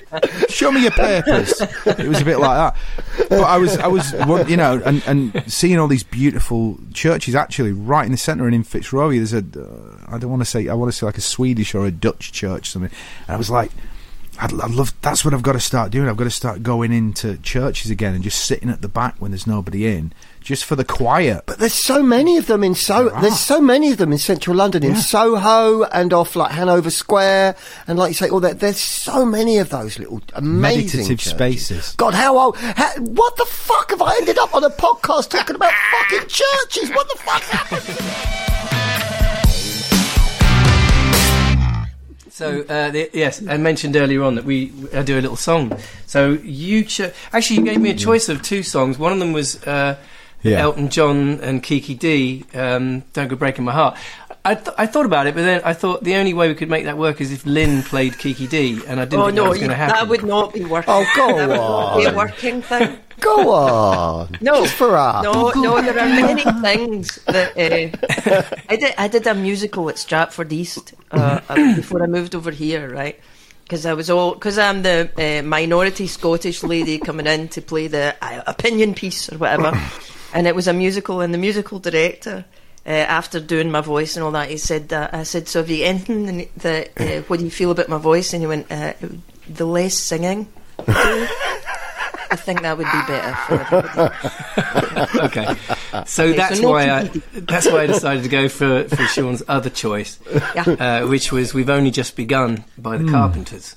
Show me your papers. It was a bit like that. But I was, I was, you know, and, and seeing all these beautiful churches actually right in the centre and in Fitzroy. There's a, uh, I don't want to say, I want to say like a Swedish or a Dutch church, something. And I was like, I'd, I'd love. That's what I've got to start doing. I've got to start going into churches again and just sitting at the back when there's nobody in, just for the quiet. But there's so many of them in so There there's so many of them in central London, in Yeah. Soho and off like Hanover Square, and like you say, all that. There's so many of those little amazing Meditative churches. spaces. God, how old? How, what the fuck have I ended up on a podcast talking about fucking churches? What the fuck happened? So uh, the, yes, I mentioned earlier on that we I do a little song. So you cho- actually you gave me a choice of two songs. One of them was uh, Yeah. Elton John and Kiki Dee. Um, Don't go breaking my heart. I, th- I thought about it, but then I thought the only way we could make that work is if Lynn played Kiki Dee, and I didn't Oh think that no, was going to you- happen. that would not be working. Oh, go that would not be a on. working thing. Go on, No, just for us. No, no, there are many things that uh, I did. I did a musical at Stratford East uh, uh, before I moved over here, right? Because I was all because I'm the uh, minority Scottish lady coming in to play the uh, opinion piece or whatever, and it was a musical, and the musical director. Uh, after doing my voice and all that, he said, uh, "I said, so have you anything that uh, what do you feel about my voice?" And he went, uh, "The less singing." I think that would be better for everybody. okay, so Okay, that's so why I that's why I decided to go for for Shaun's other choice. Yeah. uh, which was "We've Only Just Begun" by the Carpenters.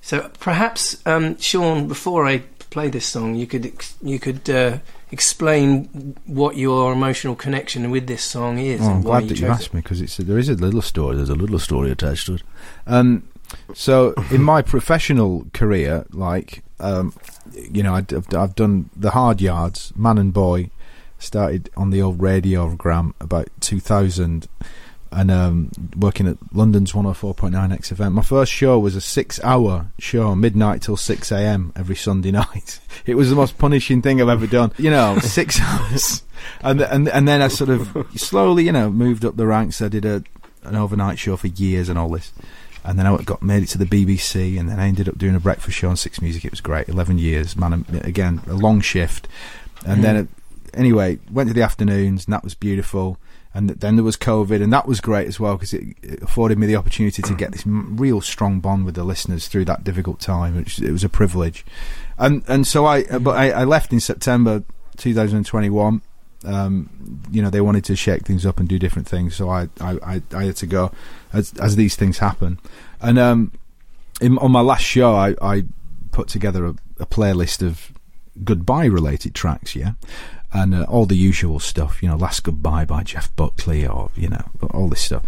So perhaps, um, Shaun, before I play this song, you could ex- you could uh, explain what your emotional connection with this song is. Oh, I'm and why glad that you chose asked me because there is a little story. There's a little story attached to it. Um, so in my professional career, like um, you know, I'd, I've, I've done the hard yards, man and boy. Started on the old radiogram about 2000, and um, working at London's 104.9 Xfm. My first show was a six-hour show, midnight till 6 a.m. every Sunday night. It was the most punishing thing I've ever done. You know, six hours, and and and then I sort of slowly, you know, moved up the ranks. I did a an overnight show for years and all this. And then I got made it to the BBC, and then I ended up doing a breakfast show on Six Music. It was great, eleven years, man. Again, a long shift, And then, it, anyway, went to the afternoons, and that was beautiful. And then there was COVID, and that was great as well because it, it afforded me the opportunity to get this m- real strong bond with the listeners through that difficult time, which it was a privilege. And and so I, uh, but I, I left in September 2021. Um, you know, they wanted to shake things up and do different things, so I I, I, I had to go as as these things happen. And um, in, on my last show, I, I put together a, a playlist of goodbye related tracks, yeah, and uh, all the usual stuff, you know, Last Goodbye by Jeff Buckley, or you know, all this stuff,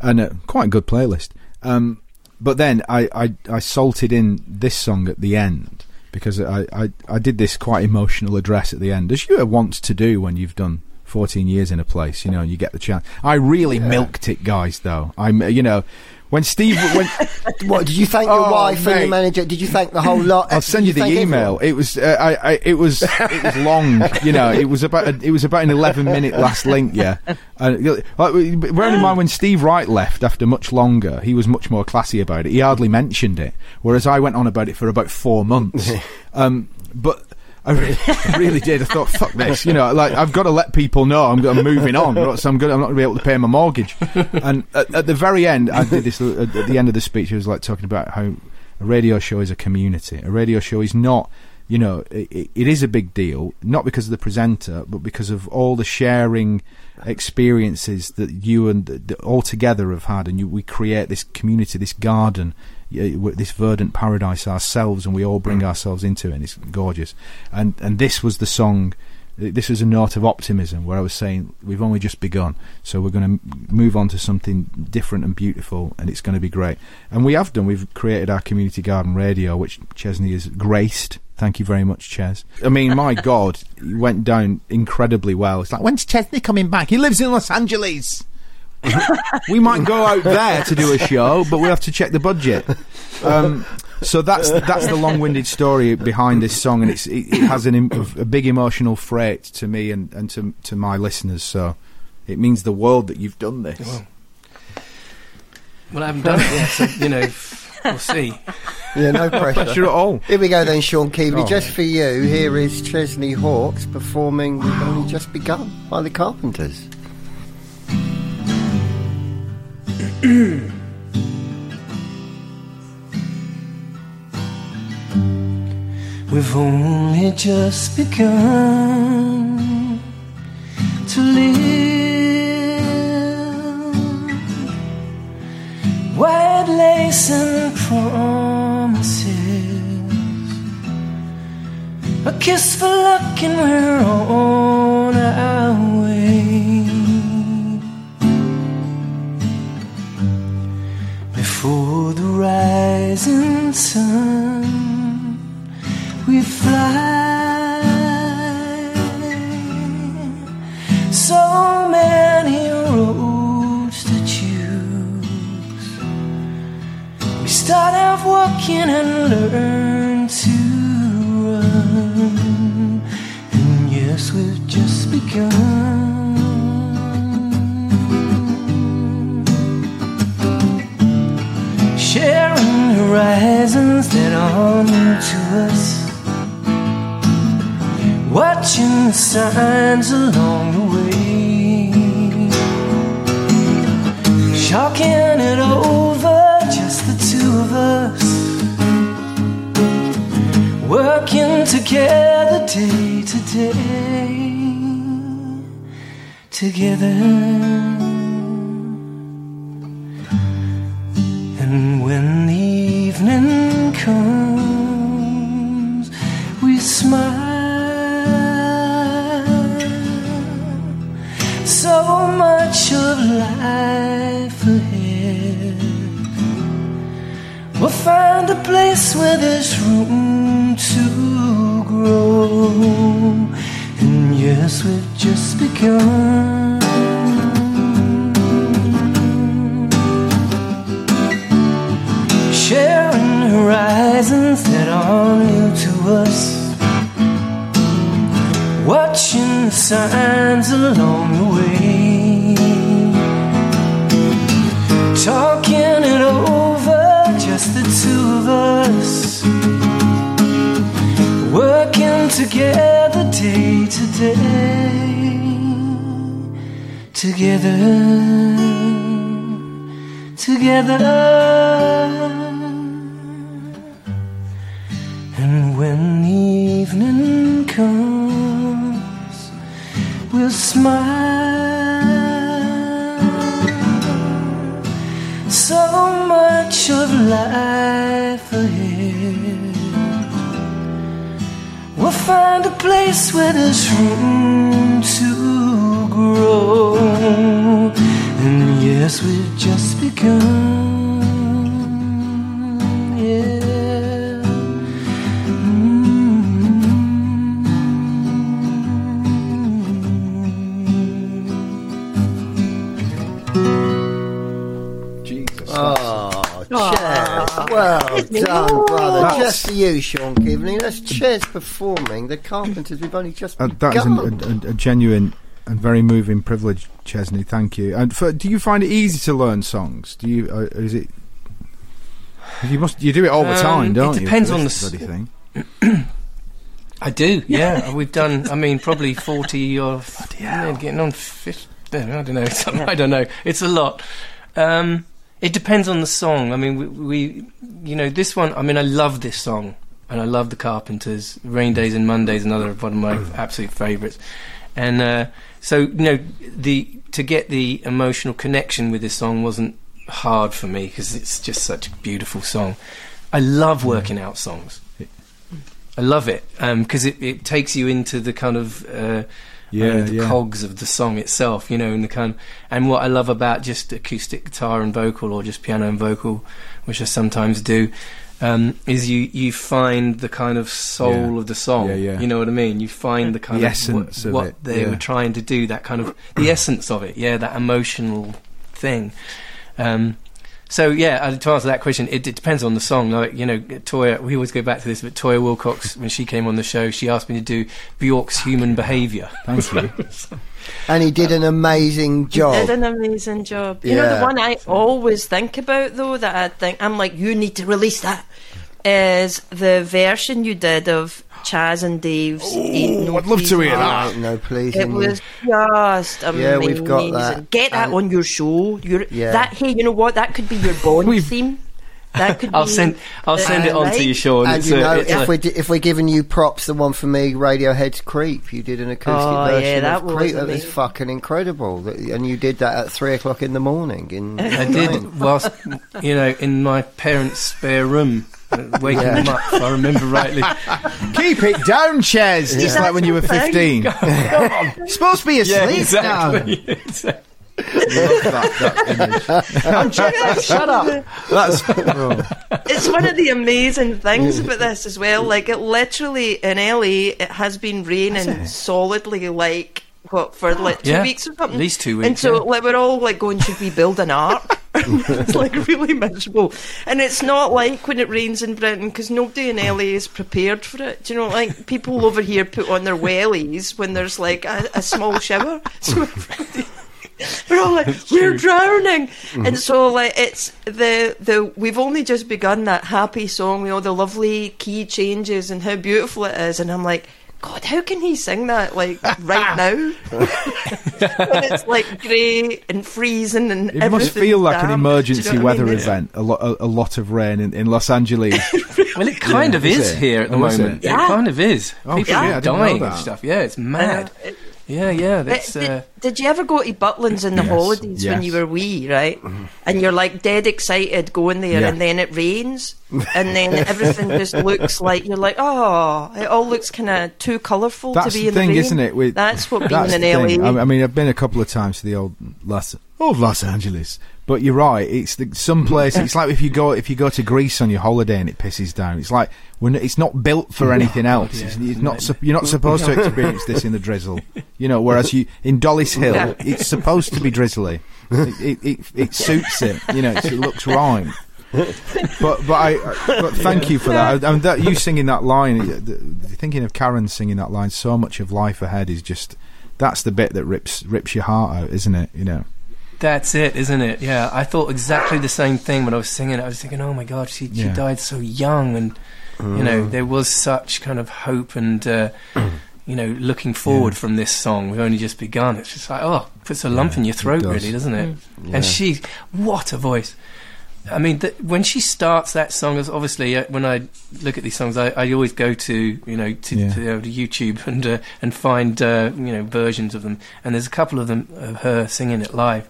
and uh, quite a good playlist. Um, but then I, I I salted in this song at the end because I, I I did this quite emotional address at the end, as you want to do when you've done. 14 years in a place, you know, and you get the chance. I really milked it, guys, though. I'm, you know, when Steve, when, What did you thank your Oh, wife and your manager? Did you thank the whole lot? I'll send you the email. everyone? It was, uh, I, I, it was, it was long. You know, it was about, a, it was about an eleven minute last link. Yeah, and like, bearing in mind when Steve Wright left after much longer, he was much more classy about it. He hardly mentioned it, whereas I went on about it for about four months. um, but. I really, really did. I thought, "Fuck this!" You know, like I've got to let people know I'm, I'm moving on. So I'm good. I'm not going to be able to pay my mortgage. And at, at the very end, I did this. At the end of the speech, I was like talking about how a radio show is a community. A radio show is not, you know, it, it is a big deal, not because of the presenter, but because of all the sharing experiences that you and the, the, all together have had, and you, we create this community, this garden, this verdant paradise ourselves, and we all bring mm. ourselves into it. and It's gorgeous, and and this was the song. This was a note of optimism where I was saying we've only just begun, so we're going to move on to something different and beautiful, and it's going to be great. And we have done. We've created our community garden radio, which Chesney has graced. Thank you very much, Ches. I mean, my God, it went down incredibly well. It's like when's Chesney coming back? He lives in Los Angeles. we might go out there to do a show, but we have to check the budget. Um, so that's that's the long-winded story behind this song, and it's it, it has an, a big emotional freight to me and, and to to my listeners. So it means the world that you've done this. Well, Well, I haven't done it yet, so, you know, we'll see. Yeah, no pressure. Pressure at all. Here we go then, Shaun Keaveney. Oh. Just for you, here is Chesney Hawkes performing We've Only Just Begun by the Carpenters. We've only just begun to live. White lace and promises. A kiss for luck, and we're on our way. Rising sun we fly. So many roads to choose. We start out walking and learn to run. And yes, we've just begun. Horizons that are new to us watching the signs along the way. Chalking it over, just the two of us. Working together day to day. Together. And when the evening comes, we smile. So much of life ahead. We'll find a place where there's room to grow. And yes, we've just begun. Together, together. And when evening comes, we'll smile. So much of life find a place where there's room to grow. And yes, we've just begun. Well done, brother. That's- Just for you, Shaun Keaveney. That's Ches performing The Carpenters. We've only just Uh, that is begun. an, a, a, a genuine and very moving privilege, Chesney. Thank you. And for, do you find it easy to learn songs? Do you? Uh, is it? You must. You do it all the Um, time, it don't you? It depends for on this the s- bloody thing. I do, yeah. We've done, I mean, probably 40 or f- yeah, getting on 50. I don't know. I don't know. It's a lot. Um, it depends on the song. I mean, we, we, you know, this one, I mean, I love this song. And I love the Carpenters. Rainy Days and Mondays, another one of my absolute favourites. And uh, so, you know, the to get the emotional connection with this song wasn't hard for me because it's just such a beautiful song. I love working out songs. I love it because it, it takes you into the kind of uh, Yeah, the yeah. cogs of the song itself, you know, and the kind. and what I love about just acoustic guitar and vocal, or just piano and vocal, which I sometimes do, um, is you you find the kind of soul Yeah. of the song. Yeah, yeah. You know what I mean? You find the kind The of essence what, of what they were trying to do. That kind of the essence of it. Yeah, that emotional thing. Um, so yeah, uh, to answer that question, it, it depends on the song. Like you know, Toyah, we always go back to this, but Toyah Willcox, when she came on the show, she asked me to do Bjork's "Human Behaviour." Thank you. And he did an amazing job. Did an amazing job. You know the one I always think about though that I think I'm like you need to release that is the version you did of Chas and Dave's. Ain't No I'd love to hear You. that. Ain't no please. It was just amazing. Yeah, we've got that. Get that And- on your show. Your, Yeah. That hey, you know what? That could be your Bond theme. That could. I'll be, send I'll send it Uh, on to you, right? Shaun. And It's you know, it's if a- we're if we're giving you props, the one for me, Radiohead's "Creep," you did an acoustic Oh, yeah, version that of was "Creep." That was fucking incredible. And you did that at three o'clock in the morning. In I did whilst you know in my parents' spare room, uh, Uh, waking Yeah. them up. If I remember rightly. Keep it down, Ches. Just Yeah. like when you were That's fifteen. supposed to be asleep now. exactly. Shut up. That's oh. it's one of the amazing things about this as well. Like it literally in LA, it has been raining solidly like what for like two Yeah, weeks or something. at least two weeks. And so yeah. like we're all like going, should we build an ark? it's like really miserable, and it's not like when it rains in Britain because nobody in LA is prepared for it. Do you know, like people over here put on their wellies when there's like a, a small shower. So we're all like, we're drowning, mm-hmm. and so like it's the the we've only just begun that happy song with all the lovely key changes and how beautiful it is, and I'm like. God, how can he sing that like right now? when it's like grey and freezing and It must feel like an emergency you know what I weather mean? event. A, lo- a, a lot of rain in, in Los Angeles. Well, it kind Yeah, of is is, here at the Oh, moment. it? It? Yeah. kind of is. Oh, People yeah, are dying and stuff. Yeah, it's I know. mad. It- Yeah, yeah. That's did, uh, did you ever go to Butlins in the Yes, holidays when you were wee, right? And you're like dead excited going there, Yeah. and then it rains, and then everything just looks like you're like, oh, it all looks kind of too colourful to be the in thing, the rain. isn't it? With, That's what being that's in LA. thing. I, I mean, I've been a couple of times to the old Los, old Los Angeles, but you're right. It's the, some place. It's like if you go if you go to Greece on your holiday and it pisses down. It's like when it's not built for anything else. It's, it's not. sup- You're not supposed to experience this in the drizzle. You know, whereas you in Dollis Hill, it's supposed to be drizzly. It, it, it, it suits it. You know, it looks right. but but I but thank you for that. I, I mean, that you singing that line, thinking of Karen singing that line, so much of life ahead is just that's the bit that rips rips your heart out, isn't it? You know. That's it, isn't it? Yeah, I thought exactly the same thing when I was singing. it. I was thinking, oh my god, she she died so young, and You know, there was such kind of hope and. Uh, you know, looking forward from this song, we've only just begun. It's just like, oh, puts a lump Yeah, in your throat, does. really, doesn't it? Yeah. And she, what a voice! I mean, th- when she starts that song, as obviously uh, when I look at these songs, I, I always go to you know to, Yeah. to, uh, to YouTube and uh, and find uh, you know versions of them. And there's a couple of them of her singing it live.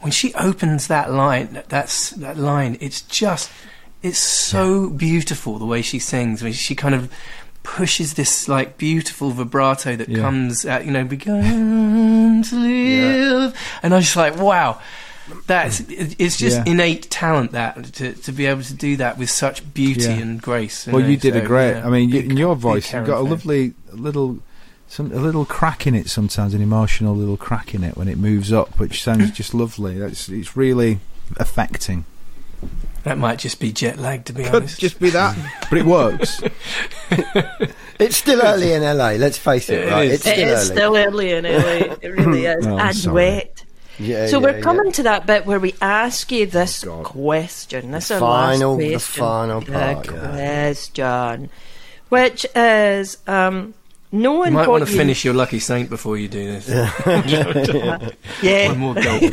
When she opens that line, that- that's that line. It's just it's so beautiful the way she sings. I mean, she kind of pushes this like beautiful vibrato that Yeah. comes out. You know, begun to live, and I'm just like, wow. That's it's just Yeah. innate talent that to, to be able to do that with such beauty Yeah. and grace. Well, know, you did a great. yeah, I mean, you, big- in your voice, you've got a lovely little, some a little crack in it sometimes, an emotional little crack in it when it moves up, which sounds just lovely. That's it's really affecting. That might just be jet lag, to be Could honest. just be that, but it works. It's still early in LA. Let's face it, It right? is. It's still is early. still early in LA. It really is. Oh, I'm and sorry. wet. Yeah, so yeah, we're yeah. coming to that bit where we ask you this Oh, question. This The is our final- last the question. final The part, yeah. question, which is um, knowing You might want to you finish your lucky saint before you do this. Yeah. One more gulp.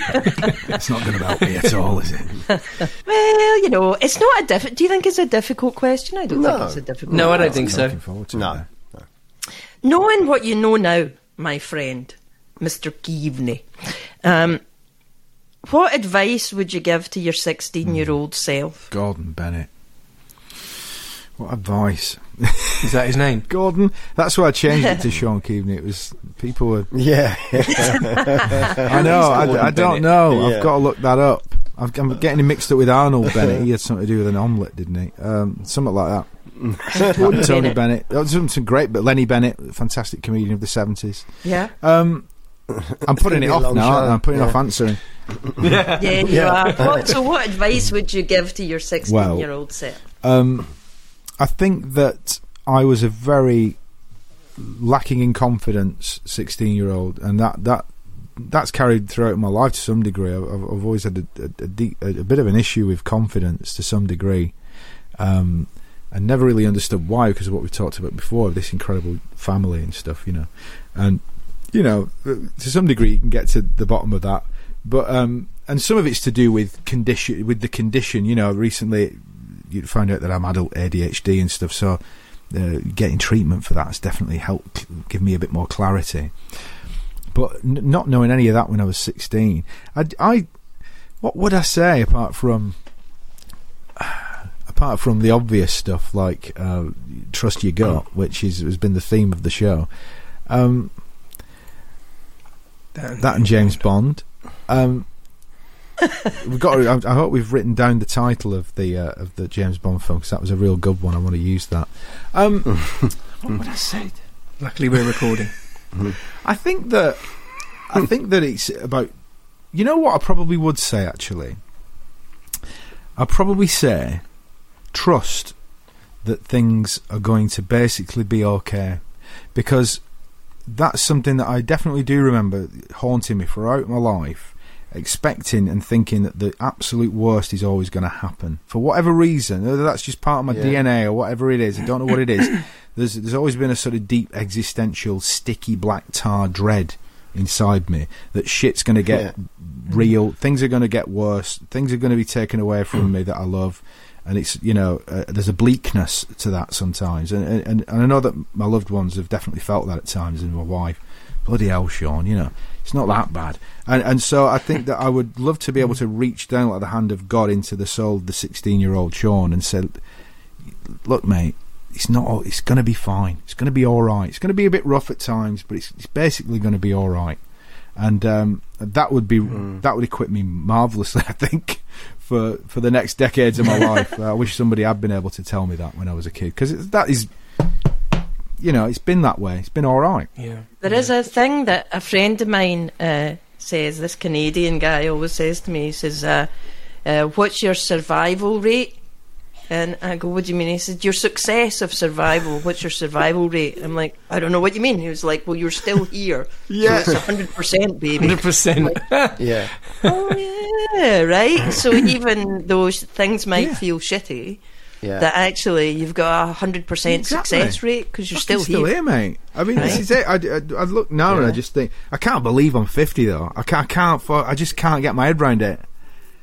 It's not going to help me at all, is it? Well, you know, it's not a difficult. Do you think it's a difficult question? I don't No. think it's a difficult. No, I don't think so. Looking forward No. Knowing what you know now, my friend, Mr. Keaveney, um, what advice would you give to your 16 year old self? Gordon Bennett. What advice, Is that his name? Gordon? That's why I changed it to Shaun Keaveney. It was people were. Yeah. I know. I, I don't know. Yeah. I've got to look that up. I've, I'm getting him mixed up with Arnold Bennett. He had something to do with an omelette, didn't he? Um, something like that. Tony Tony Bennett. Bennett. That was something great, but Lenny Bennett, fantastic comedian of the seventies. Yeah, Um, I'm putting it off now. show. I? I'm putting Yeah. off answering. yeah, you Yeah. are. What, so, what advice would you give to your 16 Well- year old self? Um, I think that I was a very lacking in confidence 16 year old, and that that that's carried throughout my life to some degree. I've, I've I've always had a, a, a, de- a, a bit of an issue with confidence to some degree. Um, and never really understood why because of what we talked about before this incredible family and stuff, you know. And you know, to some degree, you can get to the bottom of that, but um, and some of it's to do with condition, with the condition. You know, recently you find out that I'm adult ADHD and stuff, so uh, getting treatment for that has definitely helped give me a bit more clarity. But n- not knowing any of that when I was 16, I, I what would I say apart from apart from the obvious stuff like uh, trust your gut, which is has been the theme of the show. Um, that and James Bond. Um, we've got. To, I, I hope we've written down the title of the uh, of the James Bond film because that was a real good one. I want to use that. Um, what would I say? Luckily, we're recording. I think that I think that it's about. You know what I probably would say actually. I'd probably say trust that things are going to basically be okay because that's something that I definitely do remember haunting me throughout my life, expecting and thinking that the absolute worst is always going to happen for whatever reason. Whether that's just part of my Yeah. DNA or whatever it is, I don't know what it is. There's there's always been a sort of deep existential, sticky black tar dread inside me that shit's going to get Yeah. real. Things are going to get worse. Things are going to be taken away from me that I love. And it's you know uh, there's a bleakness to that sometimes, and, and and I know that my loved ones have definitely felt that at times, and my wife. Bloody hell, Shaun, you know it's not that bad, and and so I think that I would love to be able to reach down like the hand of God into the soul of the 16 year old Shaun and say, look, mate, it's not. all- It's going to be fine. It's going to be all right. It's going to be a bit rough at times, but it's, it's basically going to be all right. And um, that would be that would equip me marvelously, I think, for for the next decades of my life. I wish somebody had been able to tell me that when I was a kid, because that is, you know, it's been that way. It's been all right. Yeah. There is a thing that a friend of mine uh, says. This Canadian guy always says to me. He says, uh, uh, "What's your survival rate?" And I go, "What do you mean?" He said, "Your success of survival. What's your survival rate?" I'm like, "I don't know what you mean." He was like, "Well, you're still here. Yeah. so it's hundred percent, baby." 100%. Yeah. oh yeah, right. So even though things might Yeah. feel shitty, Yeah. that actually you've got a hundred percent Exactly. success rate because you're Fucking still, here. mate. I mean, this is it. I, I, I look now and I just think I can't believe I'm 50 though. I can't. I can't. I just can't get my head around it.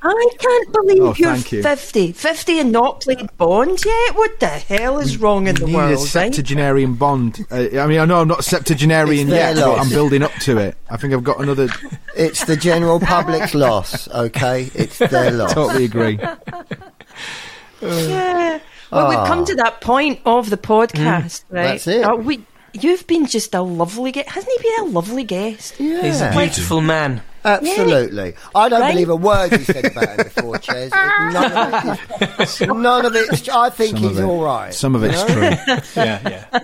I can't believe Oh, you're thank you. 50. 50 and not played Bond yet? What the hell is wrong in the Need a world, right? bond. Uh, I mean, I know I'm not septuagenarian It's their yet, but. I'm building up to it. I think I've got another. It's the general public's loss, okay? It's their loss. Totally agree. Yeah. Well, we've come to that point of the podcast, right? Ah. That's it. Uh, we, you've been just a lovely guest. Hasn't he been a lovely guest? Yeah. He's a beautiful man. Absolutely. I don't Right? believe a word you said about him before, Ches. None of it is, none of it. I think Some he's it. all right. Some of it's true. Yeah, yeah.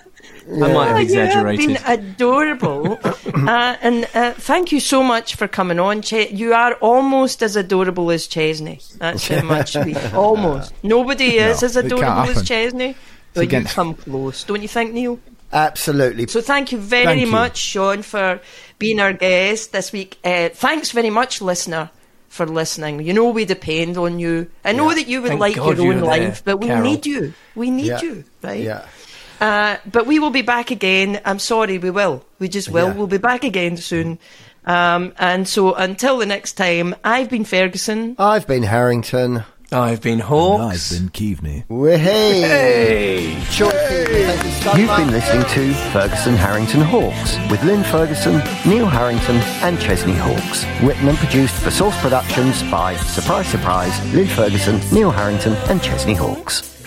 I might have exaggerated. You have been adorable. uh, and uh, thank you so much for coming on, Ches. You are almost as adorable as Chesney. That's how much we. Almost. Nobody is No, as adorable as happen. Chesney. But you come close, don't you think, Neil? Absolutely. So thank you very Thank you. much, Shaun, for being our guest this week. Uh, thanks very much, listener, for listening. You know we depend on you. I know Yeah. that you would Thank like God your own you're there, life, but we Carol. need you. We need Yeah. you, right? Yeah. Uh, but we will be back again. I'm sorry, we will. We just will. Yeah. We'll be back again soon. Um, and so until the next time, I've been Ferguson. I've been Harrington. I've been Hawkes. Keaveney. We're hey. Hey! Shaun Keaveney, thank you so You've been listening to Ferguson Harrington Hawkes with Lynn Ferguson, Neil Harrington, and Chesney Hawkes. Written and produced for Source Productions by Surprise Surprise, Lynn Ferguson, Neil Harrington, and Chesney Hawkes.